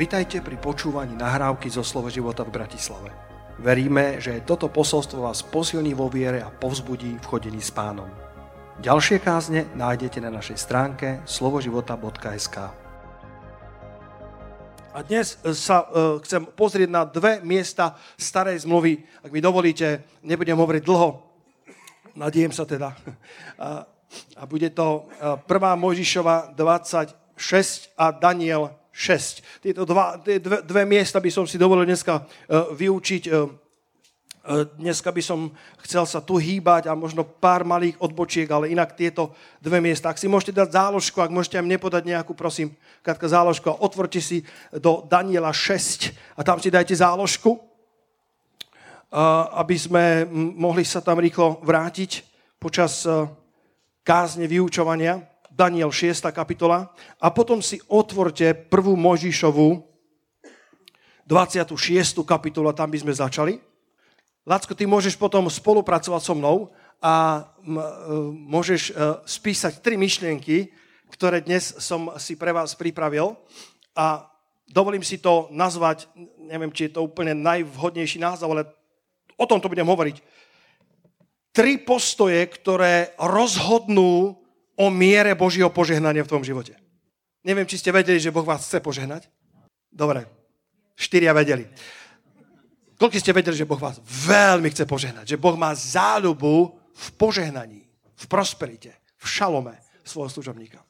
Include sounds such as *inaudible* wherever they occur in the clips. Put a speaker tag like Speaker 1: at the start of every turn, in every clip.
Speaker 1: Vitajte pri počúvaní nahrávky zo Slovo života v Bratislave. Veríme, že toto posolstvo vás posilní vo viere a povzbudí v chodení s pánom. Ďalšie kázne nájdete na našej stránke slovoživota.sk A dnes sa uh, chcem pozrieť na dve miesta starej zmluvy. Ak mi dovolíte, nebudem hovoriť dlho. Nadiem sa teda. A, bude to uh, 1. Mojžišova 26 a Daniel 6. Tieto dva, dve, dve miesta by som si dovolil dneska uh, vyučiť. Uh, dneska by som chcel sa tu hýbať a možno pár malých odbočiek, ale inak tieto dve miesta. Ak si môžete dať záložku, ak môžete aj mne podať nejakú, prosím, Katka, záložku a otvorte si do Daniela 6 a tam si dajte záložku, aby sme mohli sa tam rýchlo vrátiť počas kázne vyučovania. Daniel 6. kapitola a potom si otvorte prvú Možišovu 26. kapitolu a tam by sme začali. Lacko, ty môžeš potom spolupracovať so mnou a e, môžeš e, spísať tri myšlienky, ktoré dnes som si pre vás pripravil a dovolím si to nazvať, neviem, či je to úplne najvhodnejší názov, ale o tom to budem hovoriť. Tri postoje, ktoré rozhodnú o miere Božieho požehnania v tvojom živote. Neviem, či ste vedeli, že Boh vás chce požehnať. Dobre, štyria vedeli. Koľko ste vedeli, že Boh vás veľmi chce požehnať? Že Boh má záľubu v požehnaní, v prosperite, v šalome svojho služobníka.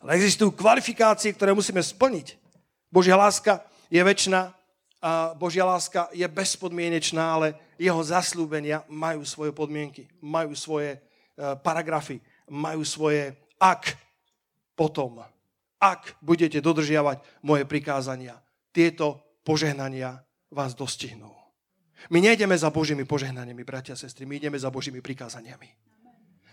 Speaker 1: Ale existujú kvalifikácie, ktoré musíme splniť. Božia láska je väčšiná a Božia láska je bezpodmienečná, ale jeho zaslúbenia majú svoje podmienky, majú svoje uh, paragrafy, majú svoje ak potom, ak budete dodržiavať moje prikázania, tieto požehnania vás dostihnú. My nejdeme za Božími požehnaniami, bratia a sestry, my ideme za Božími prikázaniami.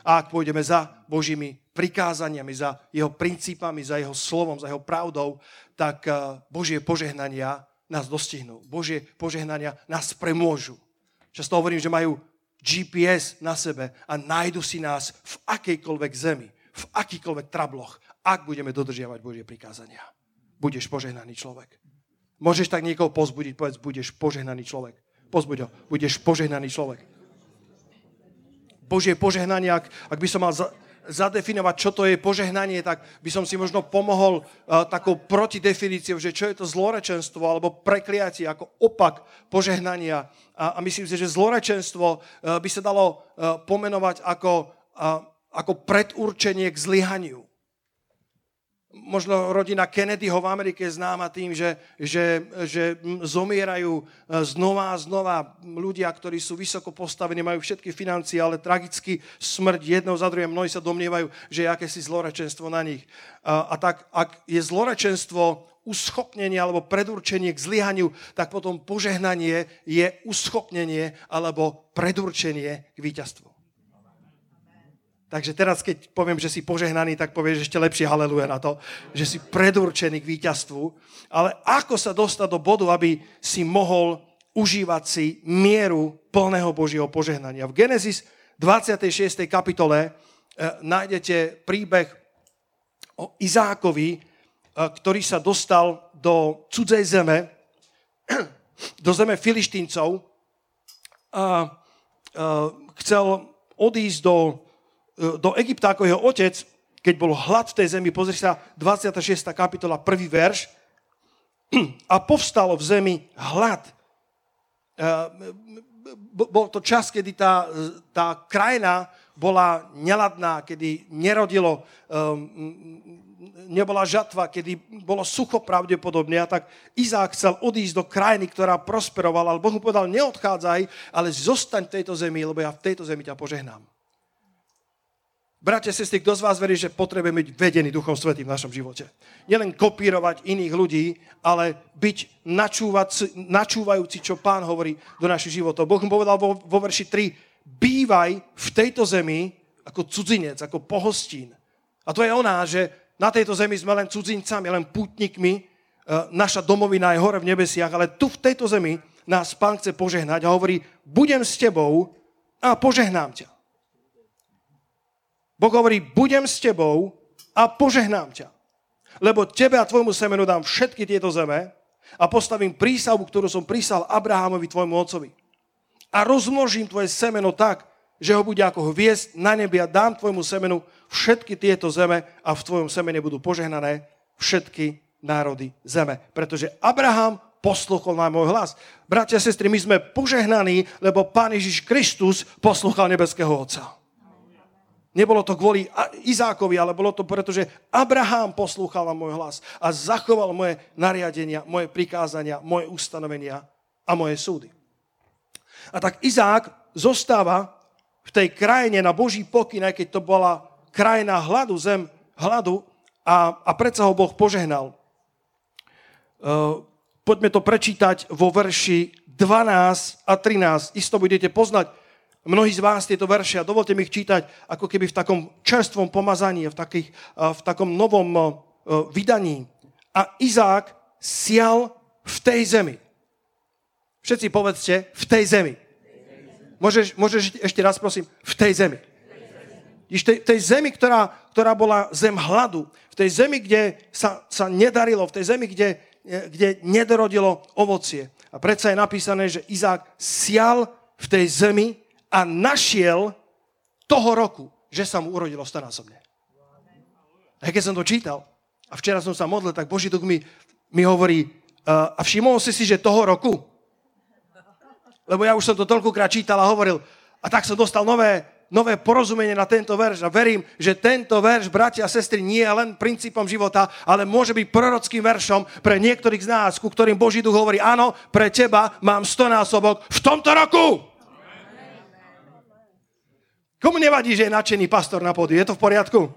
Speaker 1: A ak pôjdeme za Božími prikázaniami, za jeho princípami, za jeho slovom, za jeho pravdou, tak eh, Božie požehnania nás dostihnú. Božie požehnania nás premôžu. Často hovorím, že majú GPS na sebe a nájdu si nás v akejkoľvek zemi, v akýkoľvek trabloch, ak budeme dodržiavať Božie prikázania. Budeš požehnaný človek. Môžeš tak niekoho pozbudiť, povedz, budeš požehnaný človek. Pozbuď ho, budeš požehnaný človek. Božie požehnanie, ak, ak by som mal za, zadefinovať, čo to je požehnanie, tak by som si možno pomohol uh, takou protidefiníciou, že čo je to zlorečenstvo alebo prekliatie ako opak požehnania. A, a myslím si, že zlorečenstvo uh, by sa dalo uh, pomenovať ako, uh, ako predurčenie k zlyhaniu možno rodina Kennedyho v Amerike je známa tým, že, že, že zomierajú e, znova a znova ľudia, ktorí sú vysoko postavení, majú všetky financie, ale tragicky smrť jednou za druhým. Mnohí sa domnievajú, že je akési zlorečenstvo na nich. A, a tak, ak je zlorečenstvo uschopnenie alebo predurčenie k zlyhaniu, tak potom požehnanie je uschopnenie alebo predurčenie k víťazstvu. Takže teraz, keď poviem, že si požehnaný, tak povieš ešte lepšie haleluja na to, že si predurčený k víťazstvu. Ale ako sa dostať do bodu, aby si mohol užívať si mieru plného Božieho požehnania. V Genesis 26. kapitole e, nájdete príbeh o Izákovi, e, ktorý sa dostal do cudzej zeme, *clears throat* do zeme filištíncov a chcel odísť do do Egypta ako jeho otec, keď bol hlad v tej zemi, pozri sa, 26. kapitola, prvý verš, *clears throat* a povstalo v zemi hlad. E, bol to čas, kedy tá, tá krajina bola neladná, kedy nerodilo, e, nebola žatva, kedy bolo sucho pravdepodobne. A tak Izák chcel odísť do krajiny, ktorá prosperovala, ale Boh mu povedal, neodchádzaj, ale zostaň v tejto zemi, lebo ja v tejto zemi ťa požehnám. Bratia, sestry, kto z vás verí, že potrebujeme byť vedený Duchom Svetým v našom živote? Nielen kopírovať iných ľudí, ale byť načúvajúci, čo Pán hovorí do našich životov. Boh mu povedal vo, vo verši 3, bývaj v tejto zemi ako cudzinec, ako pohostín. A to je ona, že na tejto zemi sme len cudzincami, len pútnikmi, e, naša domovina je hore v nebesiach, ale tu v tejto zemi nás Pán chce požehnať a hovorí, budem s tebou a požehnám ťa. Boh hovorí, budem s tebou a požehnám ťa. lebo tebe a tvojmu semenu dám všetky tieto zeme a postavím prísahu, ktorú som prísal Abrahamovi, tvojmu otcovi. A rozmnožím tvoje semeno tak, že ho bude ako hviezd na nebi a dám tvojmu semenu všetky tieto zeme a v tvojom semene budú požehnané všetky národy zeme. Pretože Abraham posluchol na môj hlas. Bratia a sestry, my sme požehnaní, lebo Pán Ježiš Kristus poslúchal nebeského Otca. Nebolo to kvôli Izákovi, ale bolo to preto, že Abraham poslúchal môj hlas a zachoval moje nariadenia, moje prikázania, moje ustanovenia a moje súdy. A tak Izák zostáva v tej krajine na Boží pokyn, aj keď to bola krajina hladu, zem hladu a, a predsa ho Boh požehnal. Uh, poďme to prečítať vo verši 12 a 13. Isto budete poznať mnohí z vás tieto verše a dovolte mi ich čítať ako keby v takom čerstvom pomazaní, v, takých, v takom novom vydaní. A Izák sial v tej zemi. Všetci povedzte, v tej zemi. Môžeš, môžeš ešte raz, prosím, v tej zemi. V tej, tej zemi, ktorá, ktorá bola zem hladu, v tej zemi, kde sa, sa nedarilo, v tej zemi, kde, kde nedorodilo ovocie. A predsa je napísané, že Izák sial v tej zemi a našiel toho roku, že sa mu urodilo stanásobne. A keď som to čítal, a včera som sa modlil, tak Boží duch mi, mi hovorí, uh, a všimol si si, že toho roku, lebo ja už som to toľkokrát čítal a hovoril, a tak som dostal nové, nové porozumenie na tento verš a verím, že tento verš, bratia a sestry, nie je len princípom života, ale môže byť prorockým veršom pre niektorých z nás, ku ktorým Boží duch hovorí, áno, pre teba mám stonásobok v tomto roku. Komu nevadí, že je nadšený pastor na pódiu? Je to v poriadku?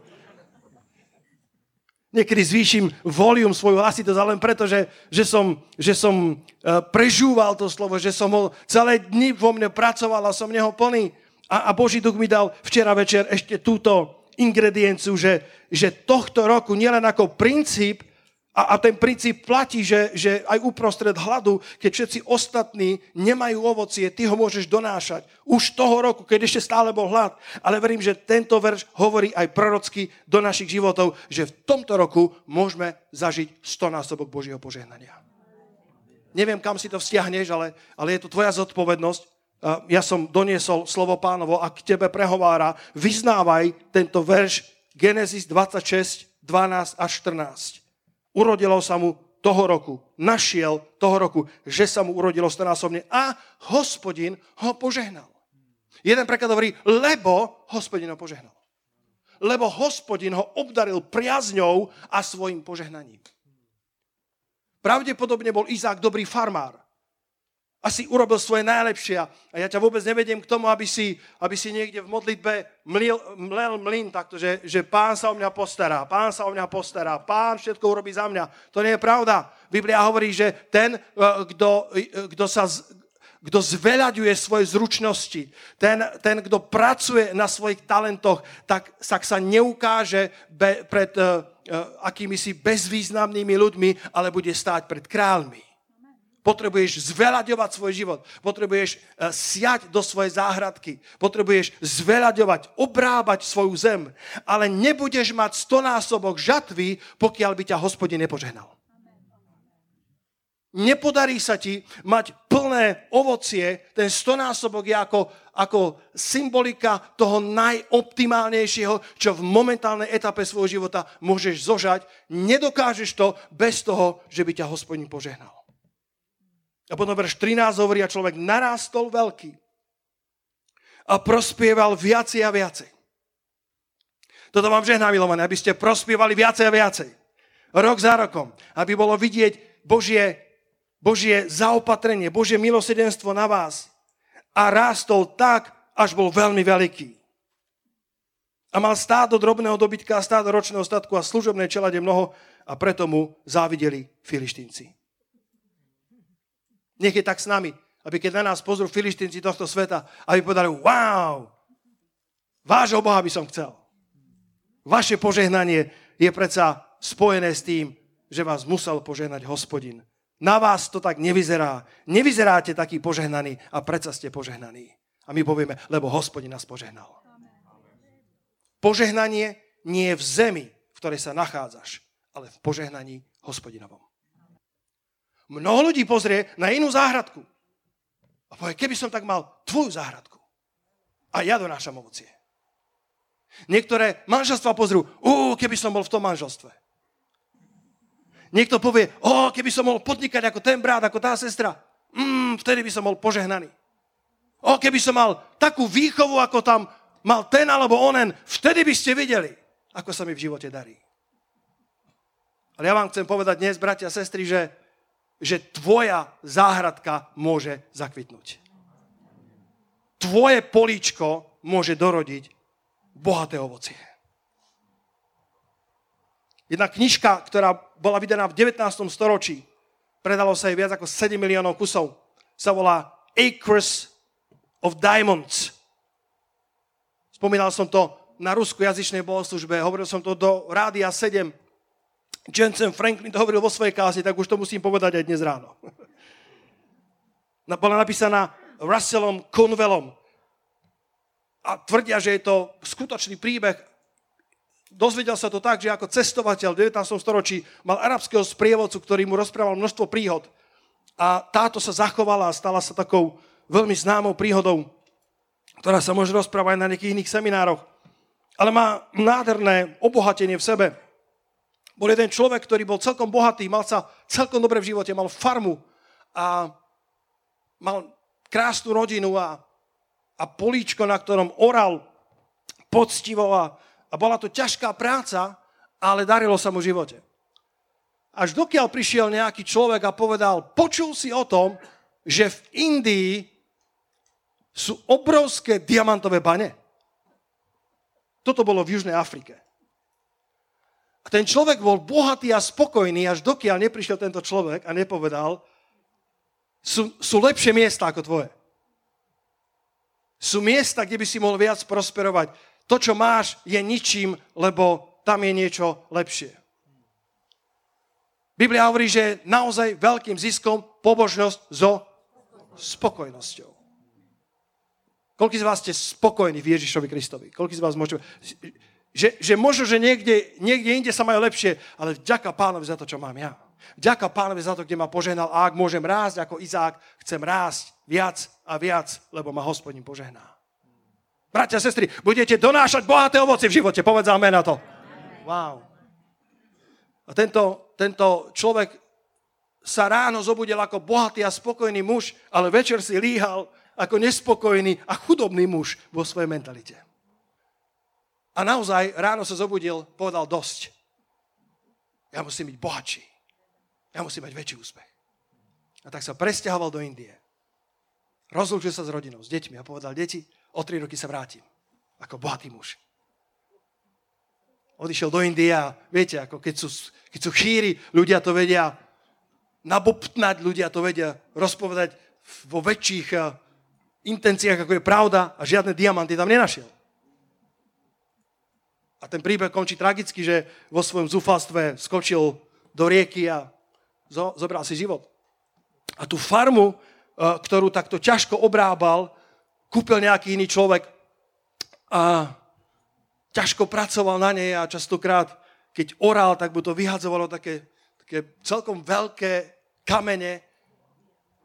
Speaker 1: Niekedy zvýšim volium svoju hlasitosť, len preto, že, že som, že som uh, prežúval to slovo, že som ho celé dni vo mne pracoval a som neho plný. A, a Boží duch mi dal včera večer ešte túto ingredienciu, že, že tohto roku nielen ako princíp, a, a ten princíp platí, že, že aj uprostred hladu, keď všetci ostatní nemajú ovocie, ty ho môžeš donášať. Už toho roku, keď ešte stále bol hlad. Ale verím, že tento verš hovorí aj prorocky do našich životov, že v tomto roku môžeme zažiť stonásobok Božieho požehnania. Neviem, kam si to vzťahneš, ale, ale je to tvoja zodpovednosť. Ja som doniesol slovo pánovo a k tebe prehovára. Vyznávaj tento verš Genesis 26, 12 až 14 urodilo sa mu toho roku, našiel toho roku, že sa mu urodilo stonásobne a hospodin ho požehnal. Jeden preklad hovorí, lebo hospodin ho požehnal. Lebo hospodin ho obdaril priazňou a svojim požehnaním. Pravdepodobne bol Izák dobrý farmár asi urobil svoje najlepšie a ja ťa vôbec nevediem k tomu, aby si, aby si niekde v modlitbe mlil, mlel mlin takto, že, že pán sa o mňa postará, pán sa o mňa postará, pán všetko urobí za mňa. To nie je pravda. Biblia hovorí, že ten, eh, kto, eh, kto sa kto zveľaďuje svoje zručnosti, ten, ten, kto pracuje na svojich talentoch, tak sa neukáže be, pred uh, akými si bezvýznamnými ľuďmi, ale bude stáť pred kráľmi. Potrebuješ zveľaďovať svoj život. Potrebuješ eh, siať do svojej záhradky. Potrebuješ zveľaďovať, obrábať svoju zem. Ale nebudeš mať stonásobok žatvy, pokiaľ by ťa hospodin nepožehnal. Nepodarí sa ti mať plné ovocie, ten stonásobok je ako, ako symbolika toho najoptimálnejšieho, čo v momentálnej etape svojho života môžeš zožať. Nedokážeš to bez toho, že by ťa hospodin požehnal. A potom verš 13 hovorí, a človek narástol veľký a prospieval viacej a viacej. Toto vám žehná, milované, aby ste prospievali viacej a viacej. Rok za rokom. Aby bolo vidieť Božie, Božie zaopatrenie, Božie milosedenstvo na vás. A rástol tak, až bol veľmi veľký. A mal stádo drobného dobytka, stádo ročného statku a služobné čelade mnoho a preto mu závideli filištínci. Nech je tak s nami, aby keď na nás pozrú filištínci tohto sveta, aby povedali, wow, vášho Boha by som chcel. Vaše požehnanie je predsa spojené s tým, že vás musel požehnať hospodin. Na vás to tak nevyzerá. Nevyzeráte taký požehnaný a predsa ste požehnaní. A my povieme, lebo hospodin nás požehnal. Požehnanie nie je v zemi, v ktorej sa nachádzaš, ale v požehnaní hospodinovom. Mnoho ľudí pozrie na inú záhradku a povie, keby som tak mal tvoju záhradku a ja donášam ovocie. Niektoré manželstva pozrú, ú, keby som bol v tom manželstve. Niekto povie, o, keby som mohol podnikať ako ten brat, ako tá sestra, mm, vtedy by som bol požehnaný. O, keby som mal takú výchovu, ako tam mal ten alebo onen, vtedy by ste videli, ako sa mi v živote darí. Ale ja vám chcem povedať dnes, bratia a sestry, že, že tvoja záhradka môže zakvitnúť. Tvoje políčko môže dorodiť bohaté ovocie. Jedna knižka, ktorá bola vydaná v 19. storočí, predalo sa jej viac ako 7 miliónov kusov, sa volá Acres of Diamonds. Spomínal som to na ruskojazyčnej bohoslužbe, hovoril som to do Rádia 7. Jensen Franklin to hovoril vo svojej kázni, tak už to musím povedať aj dnes ráno. Bola napísaná Russellom Conwellom. A tvrdia, že je to skutočný príbeh. Dozvedel sa to tak, že ako cestovateľ v 19. storočí mal arabského sprievodcu, ktorý mu rozprával množstvo príhod. A táto sa zachovala a stala sa takou veľmi známou príhodou, ktorá sa môže rozprávať na nejakých iných seminároch ale má nádherné obohatenie v sebe. Bol jeden človek, ktorý bol celkom bohatý, mal sa celkom dobre v živote, mal farmu a mal krásnu rodinu a, a políčko, na ktorom oral poctivo a, a bola to ťažká práca, ale darilo sa mu v živote. Až dokiaľ prišiel nejaký človek a povedal, počul si o tom, že v Indii sú obrovské diamantové bane. Toto bolo v Južnej Afrike. Ten človek bol bohatý a spokojný, až dokiaľ neprišiel tento človek a nepovedal, sú, sú lepšie miesta ako tvoje. Sú miesta, kde by si mohol viac prosperovať. To, čo máš, je ničím, lebo tam je niečo lepšie. Biblia hovorí, že naozaj veľkým ziskom pobožnosť so spokojnosťou. Koľko z vás ste spokojní v Ježišovi Kristovi? Koľko z vás môžete... Že, že možno, že niekde, niekde inde sa majú lepšie, ale vďaka pánovi za to, čo mám ja. Vďaka pánovi za to, kde ma požehnal. A ak môžem rásť ako Izák, chcem rásť viac a viac, lebo ma hospodin požehná. Bratia a sestry, budete donášať bohaté ovoce v živote. Povedz amen na to. Wow. A tento, tento človek sa ráno zobudil ako bohatý a spokojný muž, ale večer si líhal ako nespokojný a chudobný muž vo svojej mentalite. A naozaj ráno sa zobudil, povedal dosť. Ja musím byť bohatší. Ja musím mať väčší úspech. A tak sa presťahoval do Indie. Rozlúčil sa s rodinou, s deťmi a povedal, deti, o tri roky sa vrátim. Ako bohatý muž. Odišiel do Indie a viete, ako keď sú, keď sú chýry, ľudia to vedia nabobtnať, ľudia to vedia rozpovedať vo väčších intenciách, ako je pravda a žiadne diamanty tam nenašiel. A ten príbeh končí tragicky, že vo svojom zúfalstve skočil do rieky a zo, zobral si život. A tú farmu, e, ktorú takto ťažko obrábal, kúpil nejaký iný človek a ťažko pracoval na nej a častokrát, keď oral, tak mu to vyhadzovalo také, také celkom veľké kamene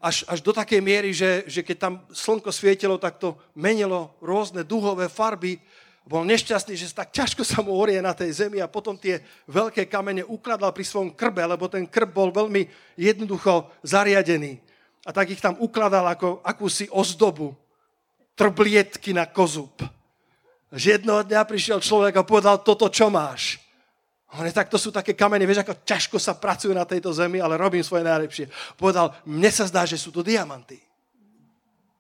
Speaker 1: až, až do takej miery, že, že keď tam slnko svietilo, tak to menilo rôzne duhové farby. Bol nešťastný, že tak ťažko sa mu orie na tej zemi a potom tie veľké kamene ukladal pri svojom krbe, lebo ten krb bol veľmi jednoducho zariadený. A tak ich tam ukladal ako akúsi ozdobu, trblietky na kozub. Že jednoho dňa prišiel človek a povedal, toto čo máš? Hovorí, tak to sú také kamene, vieš, ako ťažko sa pracujú na tejto zemi, ale robím svoje najlepšie. Povedal, mne sa zdá, že sú to diamanty.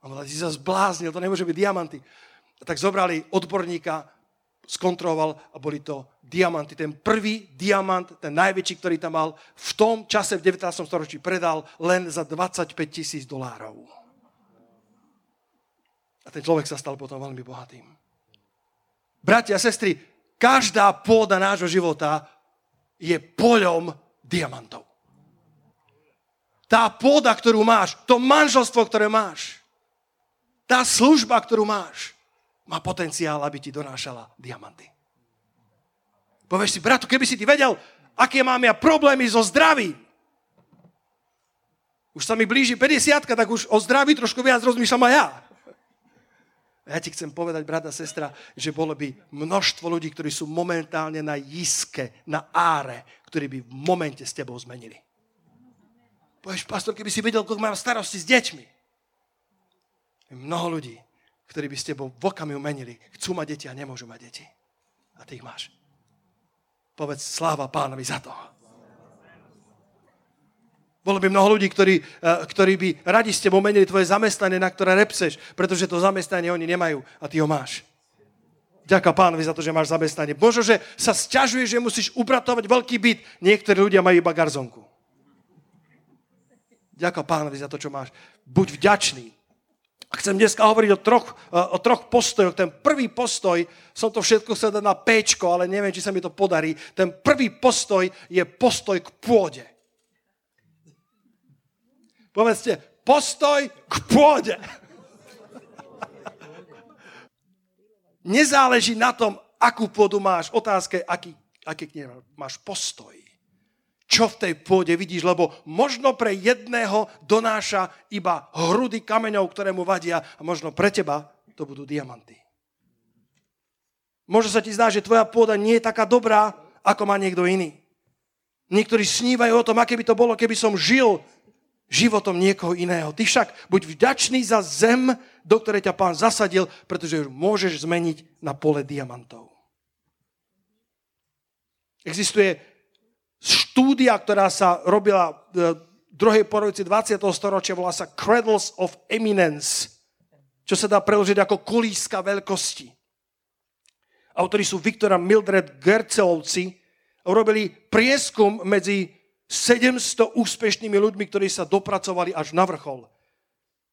Speaker 1: A povedal, si sa zbláznil, to nemôže byť diamanty. Tak zobrali odborníka, skontroloval a boli to diamanty. Ten prvý diamant, ten najväčší, ktorý tam mal, v tom čase v 19. storočí predal len za 25 tisíc dolárov. A ten človek sa stal potom veľmi bohatým. Bratia a sestry, každá pôda nášho života je poľom diamantov. Tá pôda, ktorú máš, to manželstvo, ktoré máš, tá služba, ktorú máš, má potenciál, aby ti donášala diamanty. Povieš si, bratu, keby si ty vedel, aké mám ja problémy so zdravím. Už sa mi blíži 50 tak už o zdraví trošku viac rozmýšľam aj ja. Ja ti chcem povedať, brata, sestra, že bolo by množstvo ľudí, ktorí sú momentálne na jiske, na áre, ktorí by v momente s tebou zmenili. Povieš, pastor, keby si videl, koľko mám starosti s deťmi. Mnoho ľudí, ktorí by s tebou v okamihu menili. Chcú mať deti a nemôžu mať deti. A ty ich máš. Povedz sláva pánovi za to. Bolo by mnoho ľudí, ktorí, eh, ktorí by radi s tebou menili tvoje zamestnanie, na ktoré repseš, pretože to zamestnanie oni nemajú a ty ho máš. Ďaká pánovi za to, že máš zamestnanie. Možno, že sa sťažuje, že musíš upratovať veľký byt. Niektorí ľudia majú iba garzonku. Ďaká pánovi za to, čo máš. Buď vďačný. Chcem dneska hovoriť o troch, e, o troch postojoch. Ten prvý postoj, som to všetko chcel dať na péčko, ale neviem, či sa mi to podarí. Ten prvý postoj je postoj k pôde. Povedzte, postoj k pôde. Nezáleží na tom, akú pôdu máš. Otázka je, aký, aký máš postoj čo v tej pôde vidíš, lebo možno pre jedného donáša iba hrudy kameňov, ktoré mu vadia a možno pre teba to budú diamanty. Možno sa ti zdá, že tvoja pôda nie je taká dobrá, ako má niekto iný. Niektorí snívajú o tom, aké by to bolo, keby som žil životom niekoho iného. Ty však buď vďačný za zem, do ktorej ťa pán zasadil, pretože ju môžeš zmeniť na pole diamantov. Existuje štúdia, ktorá sa robila v druhej polovici 20. storočia, volá sa Cradles of Eminence, čo sa dá preložiť ako kolíska veľkosti. Autori sú Viktora Mildred Gercelovci. Urobili prieskum medzi 700 úspešnými ľuďmi, ktorí sa dopracovali až na vrchol.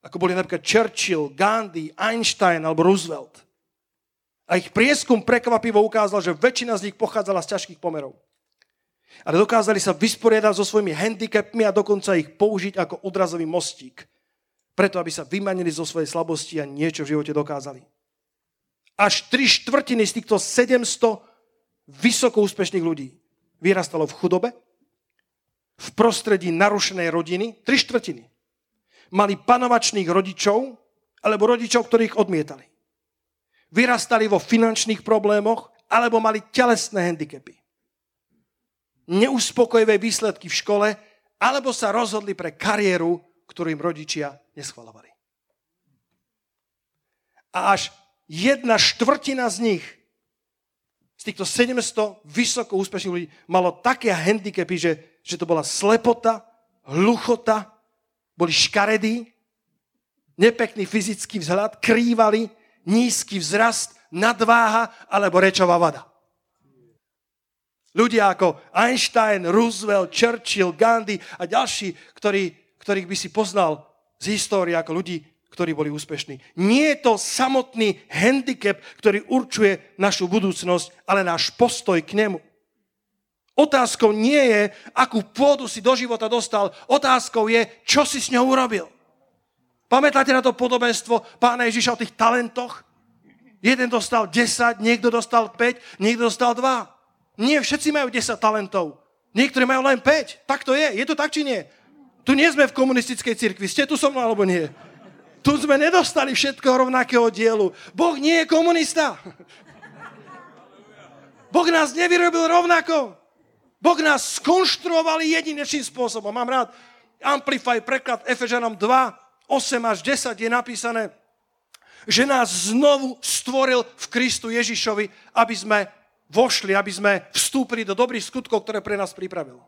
Speaker 1: Ako boli napríklad Churchill, Gandhi, Einstein alebo Roosevelt. A ich prieskum prekvapivo ukázal, že väčšina z nich pochádzala z ťažkých pomerov ale dokázali sa vysporiadať so svojimi handicapmi a dokonca ich použiť ako odrazový mostík. Preto, aby sa vymanili zo svojej slabosti a niečo v živote dokázali. Až tri štvrtiny z týchto 700 vysoko úspešných ľudí vyrastalo v chudobe, v prostredí narušenej rodiny, tri štvrtiny. Mali panovačných rodičov, alebo rodičov, ktorých odmietali. Vyrastali vo finančných problémoch, alebo mali telesné handicapy neuspokojivé výsledky v škole, alebo sa rozhodli pre kariéru, ktorú im rodičia neschvalovali. A až jedna štvrtina z nich, z týchto 700 vysoko úspešných ľudí, malo také handicapy, že, že to bola slepota, hluchota, boli škaredí, nepekný fyzický vzhľad, krývali, nízky vzrast, nadváha alebo rečová vada. Ľudia ako Einstein, Roosevelt, Churchill, Gandhi a ďalší, ktorí, ktorých by si poznal z histórie ako ľudí, ktorí boli úspešní. Nie je to samotný handicap, ktorý určuje našu budúcnosť, ale náš postoj k nemu. Otázkou nie je, akú pôdu si do života dostal. Otázkou je, čo si s ňou urobil. Pamätáte na to podobenstvo pána Ježiša o tých talentoch? Jeden dostal 10, niekto dostal 5, niekto dostal 2. Nie, všetci majú 10 talentov. Niektorí majú len 5. Tak to je. Je to tak, či nie? Tu nie sme v komunistickej cirkvi. Ste tu so mnou, alebo nie? Tu sme nedostali všetkého rovnakého dielu. Boh nie je komunista. Boh nás nevyrobil rovnako. Boh nás skonštruoval jedinečným spôsobom. Mám rád Amplify preklad Efežanom 2, 8 až 10 je napísané, že nás znovu stvoril v Kristu Ježišovi, aby sme vošli, aby sme vstúpili do dobrých skutkov, ktoré pre nás pripravil.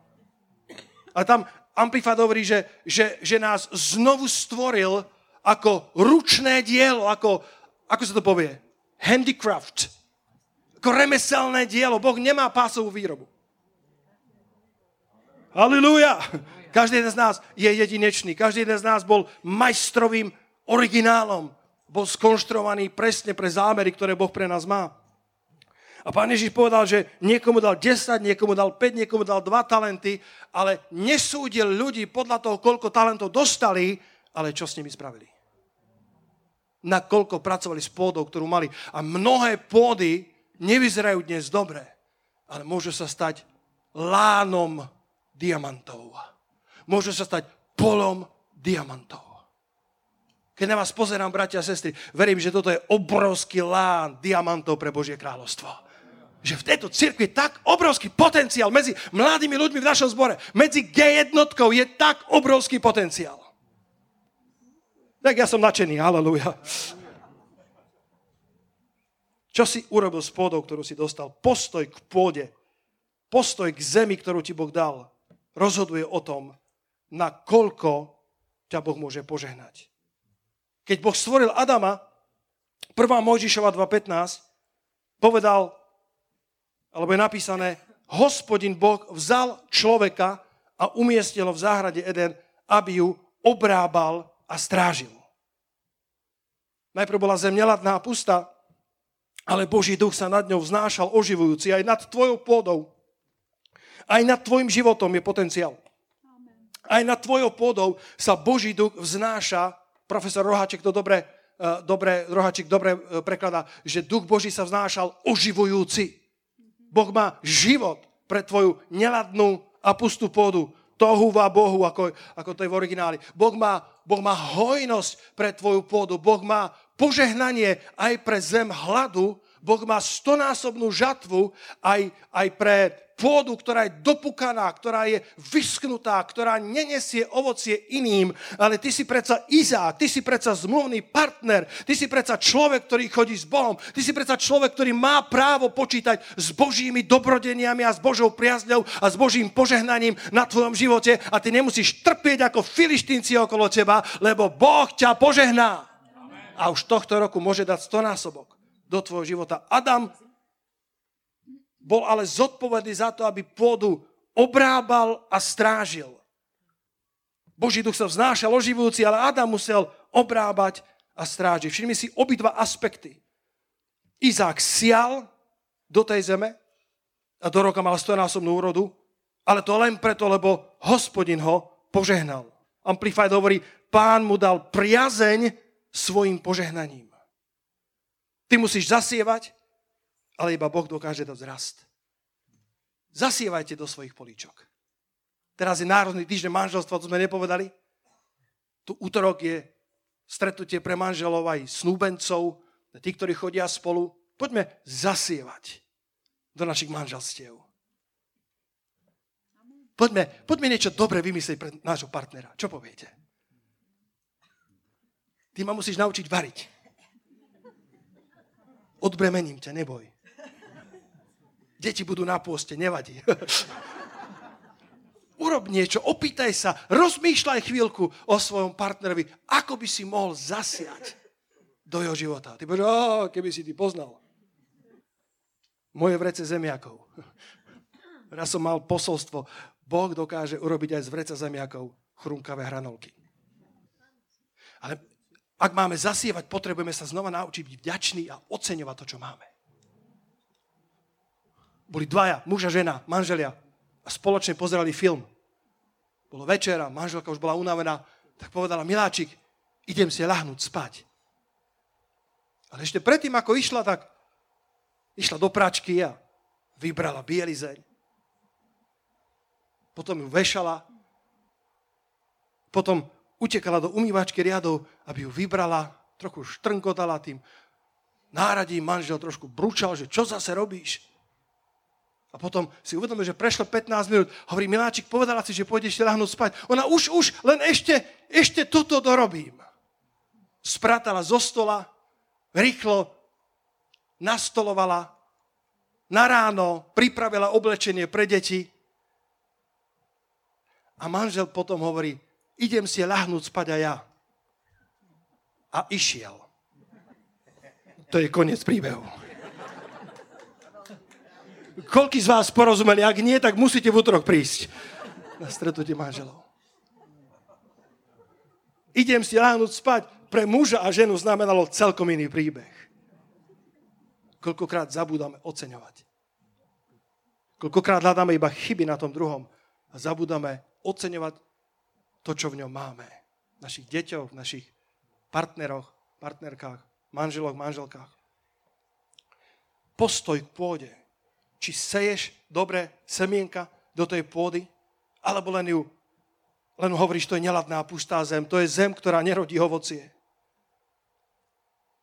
Speaker 1: A tam Amplifad hovorí, že, že, že nás znovu stvoril ako ručné dielo, ako, ako sa to povie, handicraft, ako remeselné dielo. Boh nemá pásovú výrobu. Halilúja! Každý jeden z nás je jedinečný. Každý jeden z nás bol majstrovým originálom. Bol skonštruovaný presne pre zámery, ktoré Boh pre nás má. A pán Ježiš povedal, že niekomu dal 10, niekomu dal 5, niekomu dal 2 talenty, ale nesúdil ľudí podľa toho, koľko talentov dostali, ale čo s nimi spravili. Na koľko pracovali s pôdou, ktorú mali. A mnohé pôdy nevyzerajú dnes dobre, ale môžu sa stať lánom diamantov. Môže sa stať polom diamantov. Keď na vás pozerám, bratia a sestry, verím, že toto je obrovský lán diamantov pre Božie kráľovstvo. Že v tejto cirkvi je tak obrovský potenciál medzi mladými ľuďmi v našom zbore, medzi G jednotkou je tak obrovský potenciál. Tak ja som nadšený, aleluja. Čo si urobil s pôdou, ktorú si dostal? Postoj k pôde, postoj k zemi, ktorú ti Boh dal, rozhoduje o tom, na koľko ťa Boh môže požehnať. Keď Boh stvoril Adama, 1. Mojžišova 2.15, povedal, alebo je napísané, hospodin Boh vzal človeka a umiestnil v záhrade Eden, aby ju obrábal a strážil. Najprv bola zem neladná a pusta, ale Boží duch sa nad ňou vznášal oživujúci. Aj nad tvojou pôdou, aj nad tvojim životom je potenciál. Aj nad tvojou pôdou sa Boží duch vznáša. Profesor Rohaček to dobre, eh, dobre, Rohaček dobre eh, prekladá, že duch Boží sa vznášal oživujúci. Boh má život pre tvoju neladnú a pustú pôdu tohuva Bohu, ako, ako to je v origináli. Boh má, boh má hojnosť pre tvoju pôdu. Boh má požehnanie aj pre zem hladu. Boh má stonásobnú žatvu aj, aj pre pôdu, ktorá je dopukaná, ktorá je vysknutá, ktorá nenesie ovocie iným, ale ty si predsa Izák, ty si predsa zmluvný partner, ty si predsa človek, ktorý chodí s Bohom, ty si predsa človek, ktorý má právo počítať s Božími dobrodeniami a s Božou priazňou a s Božím požehnaním na tvojom živote a ty nemusíš trpieť ako filištínci okolo teba, lebo Boh ťa požehná. A už tohto roku môže dať stonásobok do tvojho života. Adam bol ale zodpovedný za to, aby pôdu obrábal a strážil. Boží duch sa vznášal oživujúci, ale Adam musel obrábať a strážiť. Všimni si obidva aspekty. Izák sial do tej zeme a do roka mal stonásobnú úrodu, ale to len preto, lebo hospodin ho požehnal. Amplified hovorí, pán mu dal priazeň svojim požehnaním. Ty musíš zasievať, ale iba Boh dokáže dať zrast. Zasievajte do svojich políčok. Teraz je Národný týždeň manželstva, to sme nepovedali. Tu útorok je stretnutie pre manželov aj snúbencov, tí, ktorí chodia spolu. Poďme zasievať do našich manželstiev. Poďme, poďme niečo dobre vymyslieť pre nášho partnera. Čo poviete? Ty ma musíš naučiť variť. Odbremením ťa, neboj. Deti budú na pôste, nevadí. *laughs* Urob niečo, opýtaj sa, rozmýšľaj chvíľku o svojom partnerovi, ako by si mohol zasiať do jeho života. Ty povieš, keby si ty poznal. Moje vrece zemiakov. *laughs* Raz som mal posolstvo, Boh dokáže urobiť aj z vreca zemiakov chrumkavé hranolky. Ale ak máme zasievať, potrebujeme sa znova naučiť byť vďační a oceňovať to, čo máme boli dvaja, muž a žena, manželia a spoločne pozerali film. Bolo večera, manželka už bola unavená, tak povedala, miláčik, idem si ľahnúť spať. Ale ešte predtým, ako išla, tak išla do pračky a vybrala bielizeň. Potom ju vešala. Potom utekala do umývačky riadov, aby ju vybrala, trochu štrnkotala tým náradím. Manžel trošku bručal, že čo zase robíš? A potom si uvedomil, že prešlo 15 minút. Hovorí, Miláčik, povedala si, že pôjdeš ľahnúť spať. Ona už, už, len ešte, ešte toto dorobím. Spratala zo stola, rýchlo nastolovala, na ráno pripravila oblečenie pre deti. A manžel potom hovorí, idem si ľahnúť spať aj ja. A išiel. To je koniec príbehu. Koľký z vás porozumeli? Ak nie, tak musíte v útorok prísť na stretnutie manželov. Idem si láhnuť spať. Pre muža a ženu znamenalo celkom iný príbeh. Koľkokrát zabúdame oceňovať. Koľkokrát hľadáme iba chyby na tom druhom a zabúdame oceňovať to, čo v ňom máme. V našich deťoch, v našich partneroch, partnerkách, manželoch, manželkách. Postoj k pôde či seješ dobré semienka do tej pôdy, alebo len ju len hovoríš, to je neladná pustá zem, to je zem, ktorá nerodí ovocie.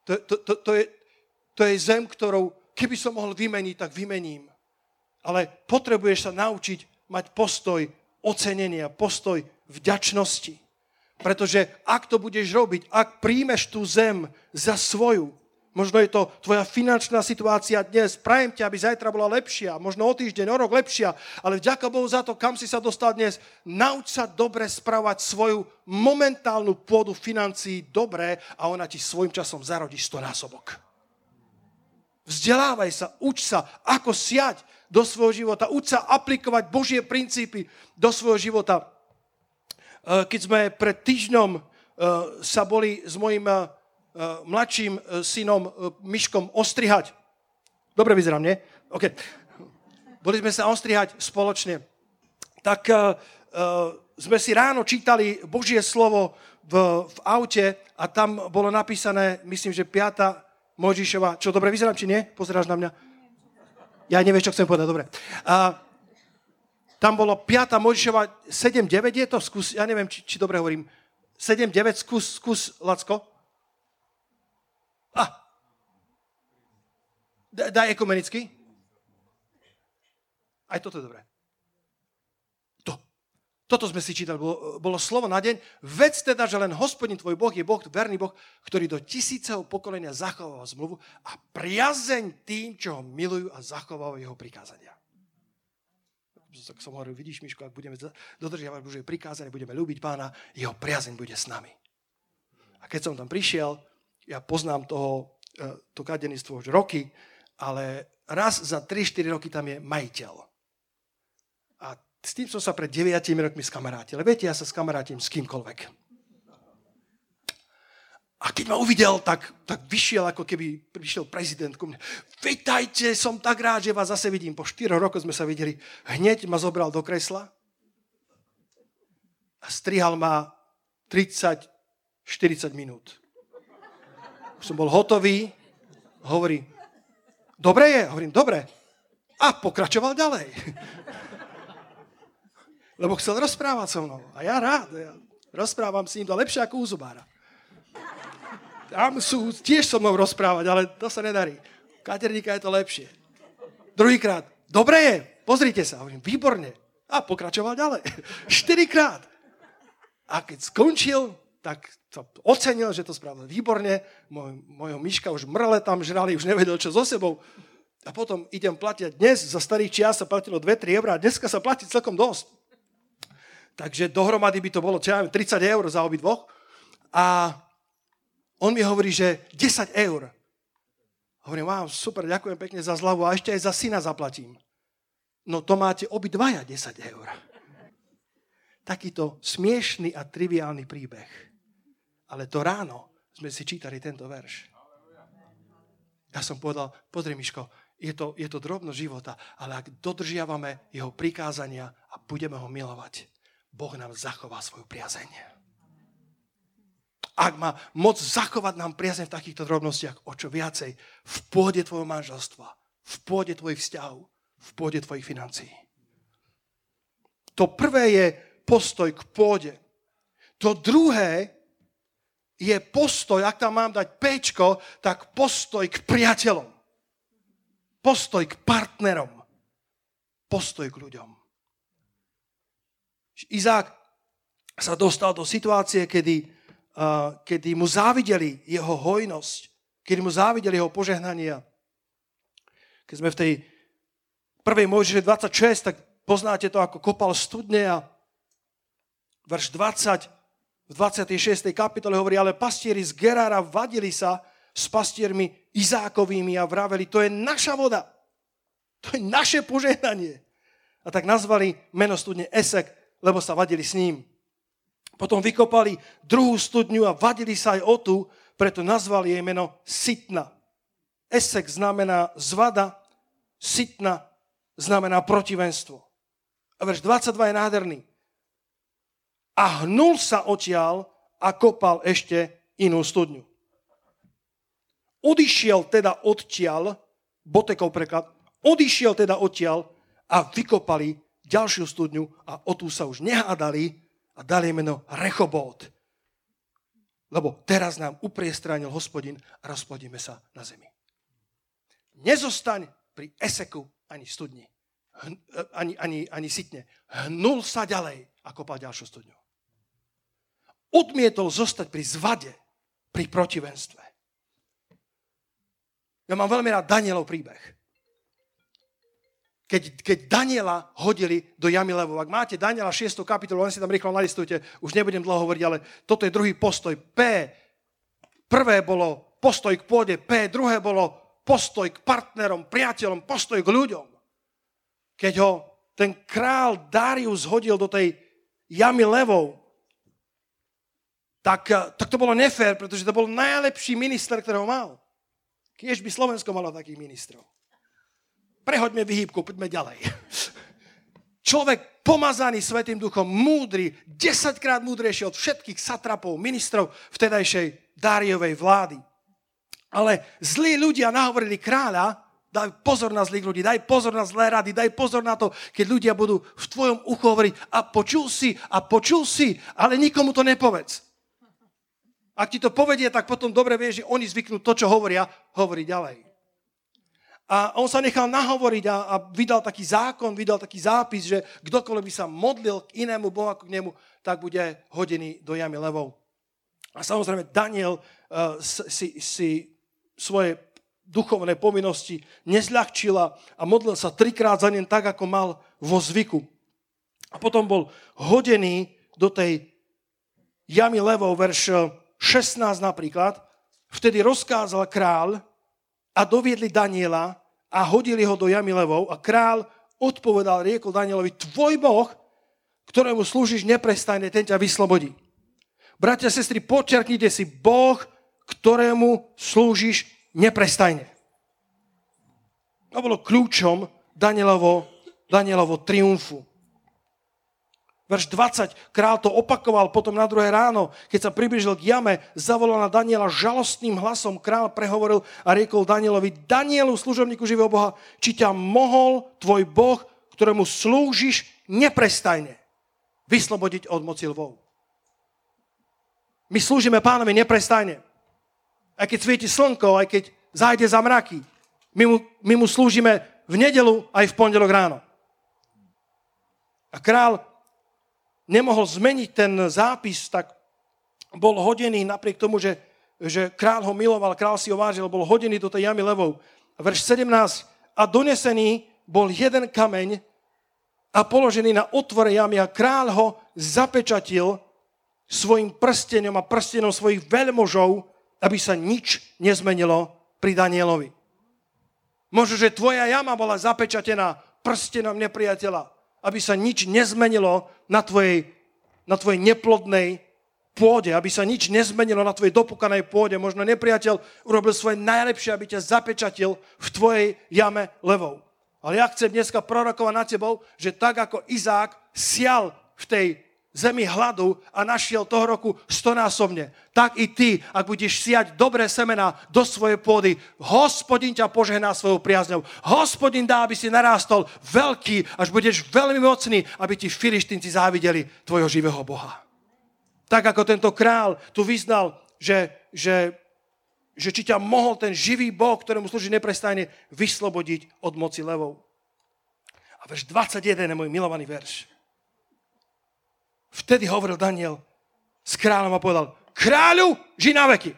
Speaker 1: To, to, to, to, je, to je zem, ktorou keby som mohol vymeniť, tak vymením. Ale potrebuješ sa naučiť mať postoj ocenenia, postoj vďačnosti. Pretože ak to budeš robiť, ak príjmeš tú zem za svoju, možno je to tvoja finančná situácia dnes, prajem ťa, aby zajtra bola lepšia, možno o týždeň, o rok lepšia, ale vďaka Bohu za to, kam si sa dostal dnes, nauč sa dobre spravať svoju momentálnu pôdu financií dobre a ona ti svojim časom zarodí stonásobok. Vzdelávaj sa, uč sa, ako siať do svojho života, uč sa aplikovať Božie princípy do svojho života. Eh, keď sme pred týždňom eh, sa boli s mojim eh, mladším synom Myškom ostrihať. Dobre vyzerám, nie? OK. Boli sme sa ostrihať spoločne. Tak sme si ráno čítali Božie slovo v, v aute a tam bolo napísané, myslím, že 5. Mojžišova. Čo, dobre vyzerám, či nie? Pozeráš na mňa? Ja nevieš, čo chcem povedať, dobre. A, tam bolo 5. Mojžišova 7-9 je to? Skús, ja neviem, či, či dobre hovorím. 7-9, skús, skús, Lacko. A. Daj ekumenicky. Aj toto je dobré. To. Toto sme si čítali, bolo, bolo slovo na deň. Vec teda, že len hospodin tvoj Boh je Boh, verný Boh, ktorý do tisíceho pokolenia zachováva zmluvu a priazeň tým, čo ho milujú a zachovávajú jeho prikázania tak som hovoril, vidíš, Miško, ak budeme dodržiavať Božie prikázanie, budeme ľúbiť pána, jeho priazeň bude s nami. A keď som tam prišiel, ja poznám toho, e, to kadenstvo už roky, ale raz za 3-4 roky tam je majiteľ. A s tým som sa pred 9 rokmi skamarátil. Viete, ja sa skamarátim s kýmkoľvek. A keď ma uvidel, tak, tak vyšiel, ako keby prišiel prezident ku mne. Vítajte, som tak rád, že vás zase vidím. Po 4 rokoch sme sa videli. Hneď ma zobral do kresla a strihal ma 30-40 minút. Som bol hotový. Hovorí, dobre je? Hovorím, dobre. A pokračoval ďalej. *laughs* Lebo chcel rozprávať so mnou. A ja rád. Ja rozprávam s ním to lepšie ako u zubára tam sú tiež so mnou rozprávať, ale to sa nedarí. Katerníka je to lepšie. Druhýkrát, dobre je, pozrite sa. Hovorím, výborne. A pokračoval ďalej. *laughs* Štyrikrát. A keď skončil, tak to ocenil, že to spravil výborne. Moj, mojho myška už mrle tam žrali, už nevedel, čo so sebou. A potom idem platiť. Dnes za starých čias sa platilo 2-3 eur a dneska sa platí celkom dosť. Takže dohromady by to bolo, čo ja 30 eur za obidvoch. A on mi hovorí, že 10 eur. Hovorím, wow, super, ďakujem pekne za zľavu a ešte aj za syna zaplatím. No to máte obidvaja 10 eur. Takýto smiešný a triviálny príbeh. Ale to ráno sme si čítali tento verš. Ja som povedal, pozri Miško, je to, je to drobno života, ale ak dodržiavame jeho prikázania a budeme ho milovať, Boh nám zachová svoju priazeň ak má moc zachovať nám priazne v takýchto drobnostiach, o čo viacej v pôde tvojho manželstva, v pôde tvojich vzťahov, v pôde tvojich financií. To prvé je postoj k pôde. To druhé je postoj, ak tam mám dať pečko, tak postoj k priateľom. Postoj k partnerom. Postoj k ľuďom. Izák sa dostal do situácie, kedy kedy mu závideli jeho hojnosť, kedy mu závideli jeho požehnania. Keď sme v tej prvej Mojžiše 26, tak poznáte to, ako kopal studne a verš 20 v 26. kapitole hovorí, ale pastieri z Gerára vadili sa s pastiermi Izákovými a vraveli, to je naša voda, to je naše požehnanie. A tak nazvali meno studne Esek, lebo sa vadili s ním. Potom vykopali druhú studňu a vadili sa aj o tú, preto nazvali jej meno Sitna. Esek znamená zvada, Sitna znamená protivenstvo. A verš 22 je nádherný. A hnul sa odtiaľ a kopal ešte inú studňu. Odišiel teda odtiaľ, Botekov preklad, odišiel teda odtiaľ a vykopali ďalšiu studňu a o tú sa už nehádali a dali meno Rechobot. Lebo teraz nám upriestránil hospodin a rozplodíme sa na zemi. Nezostaň pri Eseku ani studni. Ani, ani, ani sitne. Hnul sa ďalej a kopal ďalšiu studňu. Odmietol zostať pri zvade, pri protivenstve. Ja mám veľmi rád Danielov príbeh keď, keď Daniela hodili do jamy levov. Ak máte Daniela 6. kapitolu, len si tam rýchlo nalistujte, už nebudem dlho hovoriť, ale toto je druhý postoj. P. Prvé bolo postoj k pôde, P. Druhé bolo postoj k partnerom, priateľom, postoj k ľuďom. Keď ho ten král Darius hodil do tej jamy levov, tak, tak to bolo nefér, pretože to bol najlepší minister, ktorého mal. Kiež by Slovensko malo takých ministrov prehoďme vyhýbku, poďme ďalej. Človek pomazaný Svetým duchom, múdry, desaťkrát múdrejší od všetkých satrapov, ministrov vtedajšej Dáriovej vlády. Ale zlí ľudia nahovorili kráľa, daj pozor na zlých ľudí, daj pozor na zlé rady, daj pozor na to, keď ľudia budú v tvojom uchu hovoriť a počul si, a počul si, ale nikomu to nepovedz. Ak ti to povedie, tak potom dobre vieš, že oni zvyknú to, čo hovoria, hovoriť ďalej. A on sa nechal nahovoriť a, a vydal taký zákon, vydal taký zápis, že kdokoľvek by sa modlil k inému Bohu ako k nemu, tak bude hodený do jamy levou. A samozrejme Daniel uh, si, si svoje duchovné povinnosti nezľahčila a modlil sa trikrát za ním tak, ako mal vo zvyku. A potom bol hodený do tej jamy levou, verš 16 napríklad. Vtedy rozkázal král, a doviedli Daniela a hodili ho do jamy levou a král odpovedal, riekol Danielovi, tvoj Boh, ktorému slúžiš neprestajne, ten ťa vyslobodí. Bratia sestry, počerknite si Boh, ktorému slúžiš neprestajne. To bolo kľúčom Danielovo, Danielovo triumfu. Verš 20, král to opakoval potom na druhé ráno, keď sa približil k jame, zavolal na Daniela žalostným hlasom. Král prehovoril a riekol Danielovi, Danielu, služobníku živého Boha, či ťa mohol tvoj Boh, ktorému slúžiš neprestajne, vyslobodiť od moci lvov. My slúžime pánovi neprestajne. Aj keď svieti slnko, aj keď zájde za mraky. My mu, my mu slúžime v nedelu aj v pondelok ráno. A král nemohol zmeniť ten zápis, tak bol hodený napriek tomu, že, že král ho miloval, král si ho vážil, bol hodený do tej jamy levou. Verš 17. A donesený bol jeden kameň a položený na otvore jamy a král ho zapečatil svojim prstenom a prstenom svojich veľmožov, aby sa nič nezmenilo pri Danielovi. Možno, že tvoja jama bola zapečatená prstenom nepriateľa aby sa nič nezmenilo na tvojej, na tvojej neplodnej pôde, aby sa nič nezmenilo na tvojej dopukanej pôde. Možno nepriateľ urobil svoje najlepšie, aby ťa zapečatil v tvojej jame levou. Ale ja chcem dneska prorokovať na tebou, že tak ako Izák sial v tej zemi hladu a našiel toho roku stonásobne. Tak i ty, ak budeš siať dobré semena do svojej pôdy, hospodin ťa požehná svojou priazňou. Hospodin dá, aby si narástol veľký, až budeš veľmi mocný, aby ti filištinci závideli tvojho živého Boha. Tak ako tento král tu vyznal, že, že, že či ťa mohol ten živý Boh, ktorému slúži neprestajne, vyslobodiť od moci levou. A verš 21 je môj milovaný verš. Vtedy hovoril Daniel s kráľom a povedal, kráľu, ži na veky.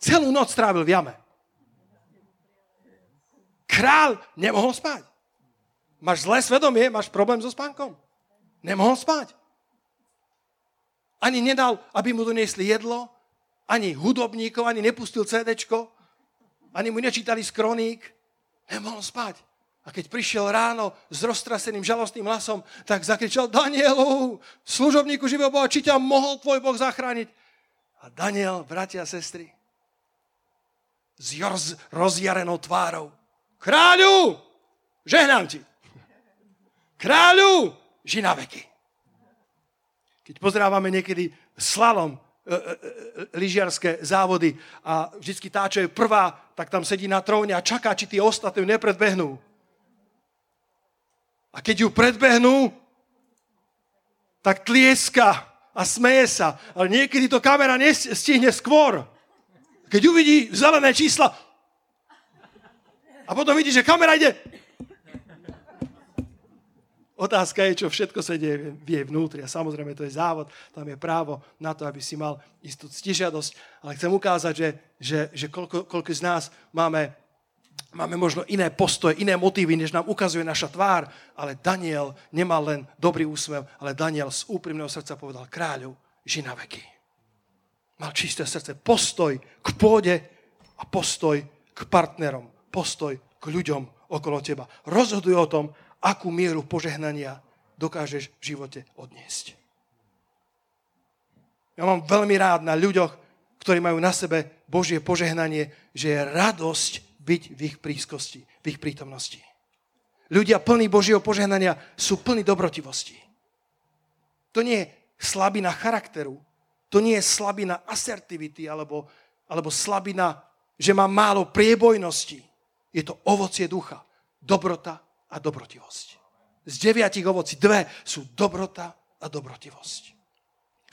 Speaker 1: Celú noc strávil v jame. Král nemohol spať. Máš zlé svedomie, máš problém so spánkom. Nemohol spať. Ani nedal, aby mu doniesli jedlo, ani hudobníkov, ani nepustil CDčko, ani mu nečítali z kroník. Nemohol spať. A keď prišiel ráno s roztraseným žalostným hlasom, tak zakričal Danielu, služobníku živého Boha, či ťa mohol tvoj Boh zachrániť. A Daniel, bratia a sestry, s roz, rozjarenou tvárou, kráľu, žehnám ti. Kráľu, ži na veky. Keď pozrávame niekedy slalom, e, e, e, lyžiarské závody a vždycky tá, čo je prvá, tak tam sedí na tróne a čaká, či tí ostatní nepredbehnú. A keď ju predbehnú, tak tlieska a smeje sa. Ale niekedy to kamera nestihne skôr. Keď uvidí zelené čísla a potom vidí, že kamera ide. Otázka je, čo všetko sa deje v vnútri. A samozrejme, to je závod, tam je právo na to, aby si mal istú ctižiadosť. Ale chcem ukázať, že, že, že koľko, koľko z nás máme máme možno iné postoje, iné motívy, než nám ukazuje naša tvár, ale Daniel nemal len dobrý úsmev, ale Daniel z úprimného srdca povedal kráľov, ži na veky. Mal čisté srdce, postoj k pôde a postoj k partnerom, postoj k ľuďom okolo teba. Rozhoduj o tom, akú mieru požehnania dokážeš v živote odniesť. Ja mám veľmi rád na ľuďoch, ktorí majú na sebe Božie požehnanie, že je radosť byť v ich blízkosti, v ich prítomnosti. Ľudia plní Božieho požehnania sú plní dobrotivosti. To nie je slabina charakteru, to nie je slabina asertivity alebo, alebo slabina, že má málo priebojnosti. Je to ovocie ducha, dobrota a dobrotivosť. Z deviatich ovocí dve sú dobrota a dobrotivosť.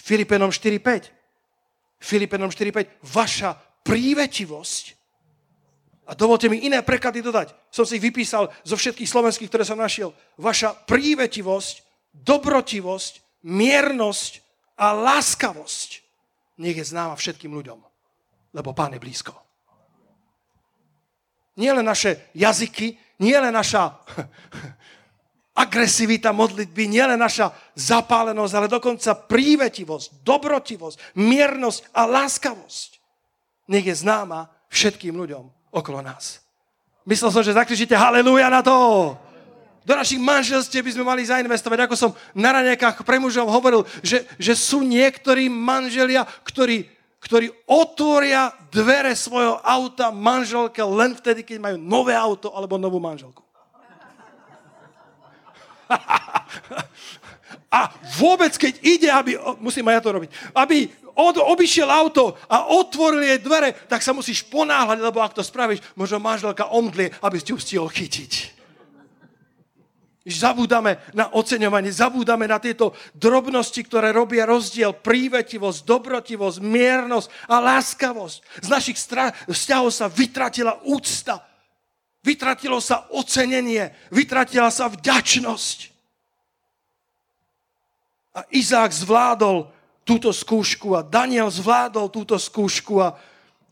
Speaker 1: Filipenom 4.5. Filipenom 4.5. Vaša prívetivosť a dovolte mi iné preklady dodať. Som si ich vypísal zo všetkých slovenských, ktoré som našiel. Vaša prívetivosť, dobrotivosť, miernosť a láskavosť nech je známa všetkým ľuďom. Lebo Pán je blízko. Nie len naše jazyky, nie len naša *laughs* agresivita modlitby, nie len naša zapálenosť, ale dokonca prívetivosť, dobrotivosť, miernosť a láskavosť nech je známa všetkým ľuďom okolo nás. Myslel som, že zakričíte haleluja na to. Do našich manželstiev by sme mali zainvestovať. Ako som na ranekách pre mužov hovoril, že, že sú niektorí manželia, ktorí, ktorí otvoria dvere svojho auta manželke len vtedy, keď majú nové auto alebo novú manželku. *laughs* A vôbec, keď ide, aby, musím aj ja to robiť, aby od, obišiel auto a otvoril jej dvere, tak sa musíš ponáhľať, lebo ak to spravíš, možno manželka omdlie, aby si ju stihol chytiť. Zabúdame na oceňovanie, zabúdame na tieto drobnosti, ktoré robia rozdiel, prívetivosť, dobrotivosť, miernosť a láskavosť. Z našich stra- vzťahov sa vytratila úcta, vytratilo sa ocenenie, vytratila sa vďačnosť. A Izák zvládol túto skúšku a Daniel zvládol túto skúšku a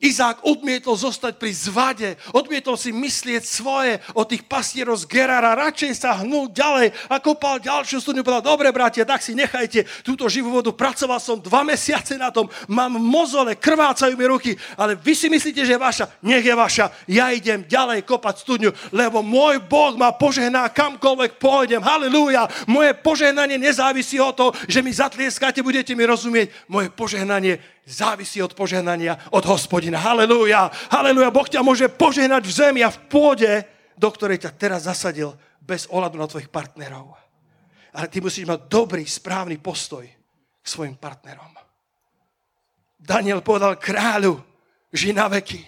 Speaker 1: Izák odmietol zostať pri zvade, odmietol si myslieť svoje o tých pastierov z Gerara, radšej sa hnul ďalej a kopal ďalšiu studňu, povedal, dobre bratia, tak si nechajte túto živú vodu, pracoval som dva mesiace na tom, mám mozole, krvácajú mi ruky, ale vy si myslíte, že je vaša, nech je vaša, ja idem ďalej kopať studňu, lebo môj Boh ma požehná kamkoľvek pôjdem, halleluja, moje požehnanie nezávisí od toho, že mi zatlieskate, budete mi rozumieť, moje požehnanie závisí od požehnania od hospodina. Halelúja, halelúja. Boh ťa môže požehnať v zemi a v pôde, do ktorej ťa teraz zasadil bez ohľadu na tvojich partnerov. Ale ty musíš mať dobrý, správny postoj k svojim partnerom. Daniel povedal kráľu, ži na veky.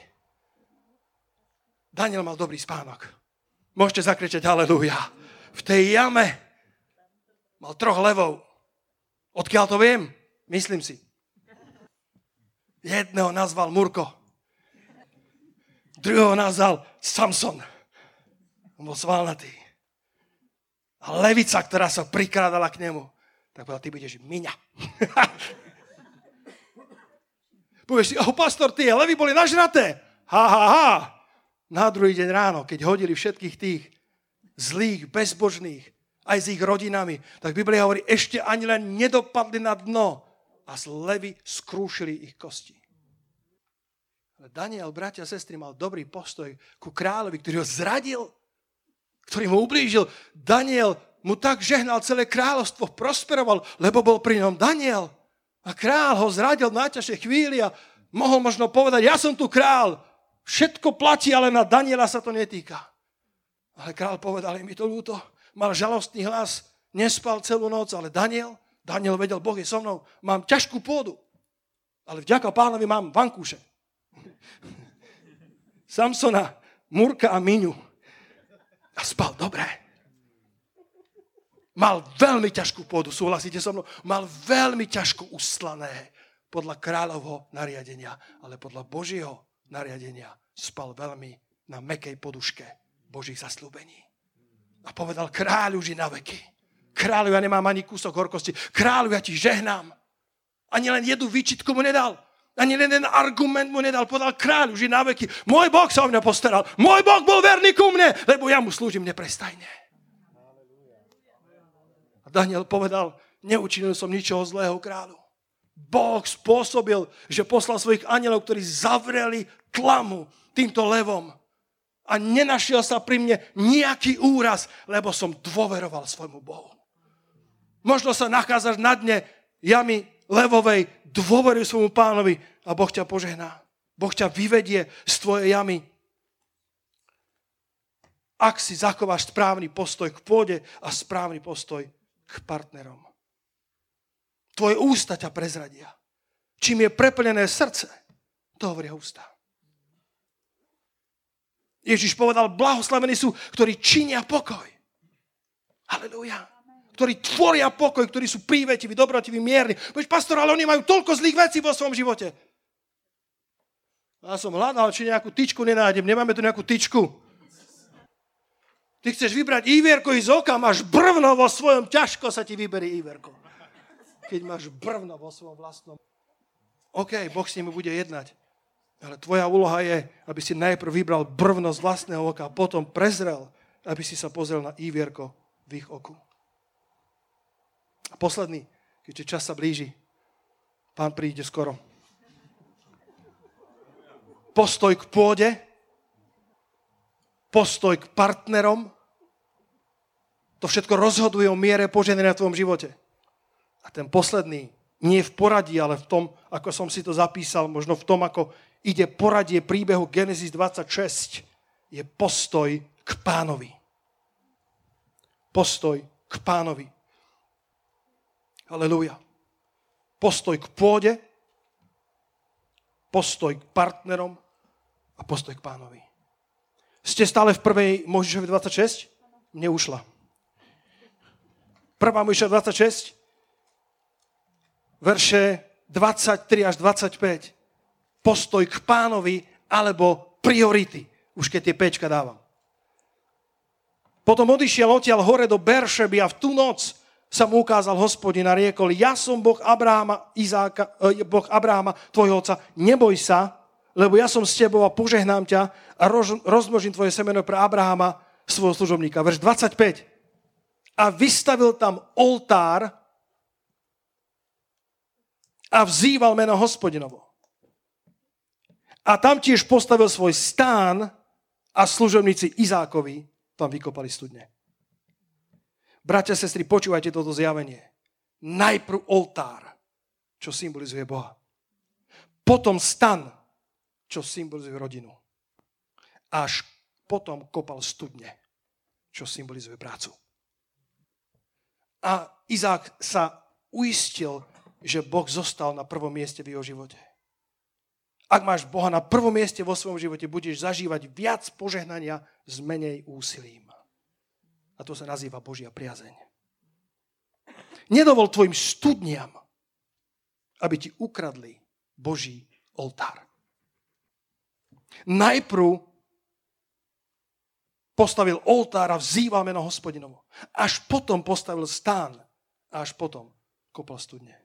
Speaker 1: Daniel mal dobrý spánok. Môžete zakričať halleluja. V tej jame mal troch levov. Odkiaľ to viem? Myslím si. Jedného nazval Murko. Druhého nazval Samson. On bol svalnatý. A levica, ktorá sa prikrádala k nemu, tak povedal, ty budeš miňa. *laughs* Povieš si, oh pastor, tie levy boli nažraté. Ha, ha, ha. Na druhý deň ráno, keď hodili všetkých tých zlých, bezbožných, aj s ich rodinami, tak Biblia hovorí, ešte ani len nedopadli na dno a z levy skrúšili ich kosti. Ale Daniel, bratia a sestry, mal dobrý postoj ku kráľovi, ktorý ho zradil, ktorý mu ublížil. Daniel mu tak žehnal celé kráľovstvo, prosperoval, lebo bol pri ňom Daniel. A král ho zradil v najťažšej chvíli a mohol možno povedať, ja som tu král, všetko platí, ale na Daniela sa to netýka. Ale král povedal, mi to ľúto, mal žalostný hlas, nespal celú noc, ale Daniel, Daniel vedel, Boh je so mnou, mám ťažkú pôdu, ale vďaka pánovi mám vankúše. Samsona, Murka a Miňu. A spal dobre. Mal veľmi ťažkú pôdu, súhlasíte so mnou? Mal veľmi ťažko uslané podľa kráľovho nariadenia, ale podľa Božieho nariadenia spal veľmi na mekej poduške Božích zaslúbení. A povedal, kráľu ži na veky. Kráľu, ja nemám ani kúsok horkosti. Kráľu, ja ti žehnám. Ani len jednu výčitku mu nedal. Ani jeden argument mu nedal. Povedal, kráľu, ži na veky. Môj Boh sa o mňa postaral. Môj Boh bol verný ku mne, lebo ja mu slúžim neprestajne. A Daniel povedal, neučinil som ničoho zlého kráľu. Boh spôsobil, že poslal svojich anielov, ktorí zavreli tlamu týmto levom. A nenašiel sa pri mne nejaký úraz, lebo som dôveroval svojmu Bohu. Možno sa nachádzaš na dne jamy levovej, dôveruj svojmu pánovi a Boh ťa požehná. Boh ťa vyvedie z tvojej jamy. Ak si zachováš správny postoj k pôde a správny postoj k partnerom. Tvoje ústa ťa prezradia. Čím je preplnené srdce, to hovoria ústa. Ježiš povedal, blahoslavení sú, ktorí činia pokoj. Halelujá. Ktorí tvoria pokoj, ktorí sú prívetiví, dobrotiví, mierni. Veď pastor, ale oni majú toľko zlých vecí vo svojom živote. Ja som hľadal, či nejakú tyčku nenájdem. Nemáme tu nejakú tyčku. Ty chceš vybrať Ivierko z oka, máš brvno vo svojom, ťažko sa ti vyberie Ivierko. Keď máš brvno vo svojom vlastnom. OK, Boh s nimi bude jednať. Ale tvoja úloha je, aby si najprv vybral brvno z vlastného oka potom prezrel, aby si sa pozrel na Ivierko v ich oku. A posledný, keďže čas sa blíži, pán príde skoro. Postoj k pôde, postoj k partnerom, to všetko rozhoduje o miere poženenia v tvojom živote. A ten posledný, nie v poradí, ale v tom, ako som si to zapísal, možno v tom, ako ide poradie príbehu Genesis 26, je postoj k pánovi. Postoj k pánovi. Halelúja. Postoj k pôde, postoj k partnerom a postoj k pánovi. Ste stále v prvej Možišovi 26? Neušla. 1. Mojžiša 26, verše 23 až 25. Postoj k pánovi alebo priority. Už keď tie pečka dávam. Potom odišiel odtiaľ hore do Beršeby a v tú noc sa mu ukázal hospodin a riekol, ja som Boh Abráma, Izáka, eh, Boh Abráma, tvojho otca, neboj sa, lebo ja som s tebou a požehnám ťa a roz, rozmnožím tvoje semeno pre Abrahama, svojho služobníka. Verš 25 a vystavil tam oltár a vzýval meno hospodinovo. A tam tiež postavil svoj stán a služobníci Izákovi tam vykopali studne. Bratia sestry, počúvajte toto zjavenie. Najprv oltár, čo symbolizuje Boha. Potom stan, čo symbolizuje rodinu. Až potom kopal studne, čo symbolizuje prácu. A Izák sa uistil, že Boh zostal na prvom mieste v jeho živote. Ak máš Boha na prvom mieste vo svojom živote, budeš zažívať viac požehnania s menej úsilím. A to sa nazýva Božia priazeň. Nedovol tvojim studniam, aby ti ukradli Boží oltár. Najprv postavil oltár a vzýval meno hospodinovo. Až potom postavil stán a až potom kopal studne.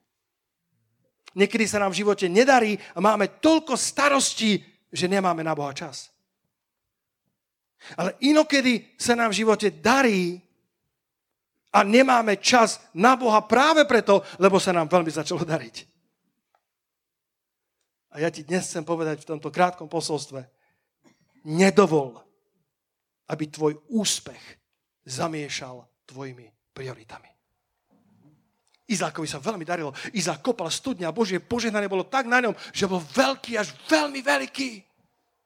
Speaker 1: Niekedy sa nám v živote nedarí a máme toľko starostí, že nemáme na Boha čas. Ale inokedy sa nám v živote darí a nemáme čas na Boha práve preto, lebo sa nám veľmi začalo dariť. A ja ti dnes chcem povedať v tomto krátkom posolstve, nedovol, aby tvoj úspech zamiešal tvojimi prioritami. Izákovi sa veľmi darilo. Izák kopal studňa a Božie požehnanie bolo tak na ňom, že bol veľký až veľmi veľký.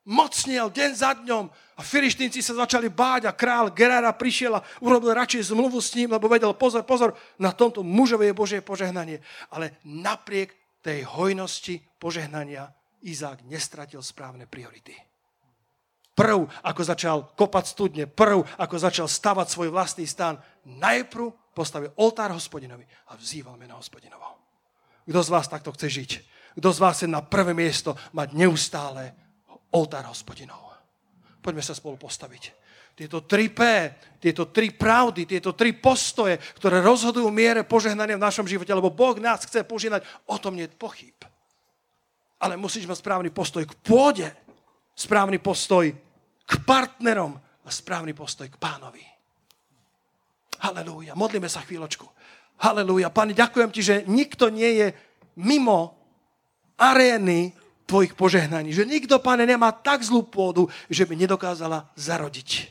Speaker 1: Mocniel deň za dňom a filištínci sa začali báť a král Gerara prišiel a urobil radšej zmluvu s ním, lebo vedel, pozor, pozor, na tomto mužovi je Božie požehnanie. Ale napriek tej hojnosti požehnania Izák nestratil správne priority prv, ako začal kopať studne, prv, ako začal stavať svoj vlastný stan, najprv postavil oltár hospodinovi a vzýval meno hospodinovo. Kto z vás takto chce žiť? Kto z vás chce na prvé miesto mať neustále oltár hospodinov? Poďme sa spolu postaviť. Tieto tri P, tieto tri pravdy, tieto tri postoje, ktoré rozhodujú miere požehnania v našom živote, lebo Boh nás chce požehnať, o tom nie je pochyb. Ale musíš mať správny postoj k pôde, správny postoj k partnerom a správny postoj k pánovi. Halelúja. Modlíme sa chvíľočku. Halelúja. Pane, ďakujem ti, že nikto nie je mimo arény tvojich požehnaní. Že nikto, pane, nemá tak zlú pôdu, že by nedokázala zarodiť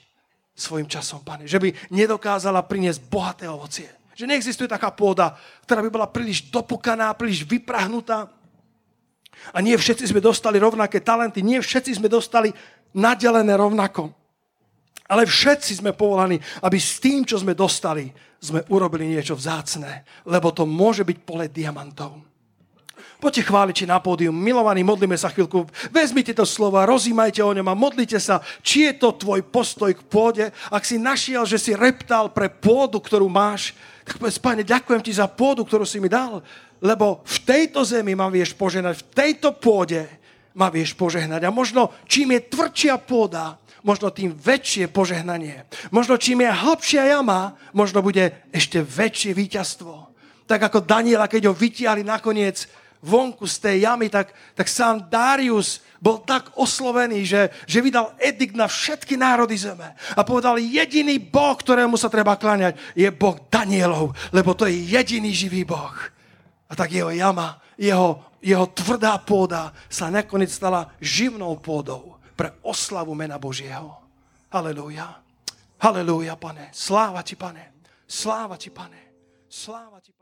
Speaker 1: svojim časom, pane. Že by nedokázala priniesť bohaté ovocie. Že neexistuje taká pôda, ktorá by bola príliš dopukaná, príliš vyprahnutá. A nie všetci sme dostali rovnaké talenty, nie všetci sme dostali nadelené rovnako. Ale všetci sme povolaní, aby s tým, čo sme dostali, sme urobili niečo vzácne, lebo to môže byť pole diamantov. Poďte chváliči na pódium. Milovaní, modlíme sa chvíľku. Vezmite to slova, rozímajte o ňom a modlite sa, či je to tvoj postoj k pôde. Ak si našiel, že si reptal pre pôdu, ktorú máš, tak povedz, Pane, ďakujem ti za pôdu, ktorú si mi dal, lebo v tejto zemi ma vieš požehnať, v tejto pôde ma vieš požehnať. A možno, čím je tvrdšia pôda, možno tým väčšie požehnanie. Možno čím je hlbšia jama, možno bude ešte väčšie víťazstvo. Tak ako Daniela, keď ho vytiahli nakoniec vonku z tej jamy, tak, tak sám Darius bol tak oslovený, že, že vydal edikt na všetky národy zeme. A povedal, jediný Boh, ktorému sa treba kláňať, je Boh Danielov, lebo to je jediný živý Boh. A tak jeho jama, jeho, jeho tvrdá pôda sa nakoniec stala živnou pôdou pre oslavu mena Božieho. Halelúja. Halelúja, pane. Sláva ti, pane. Sláva ti, pane. Sláva ti.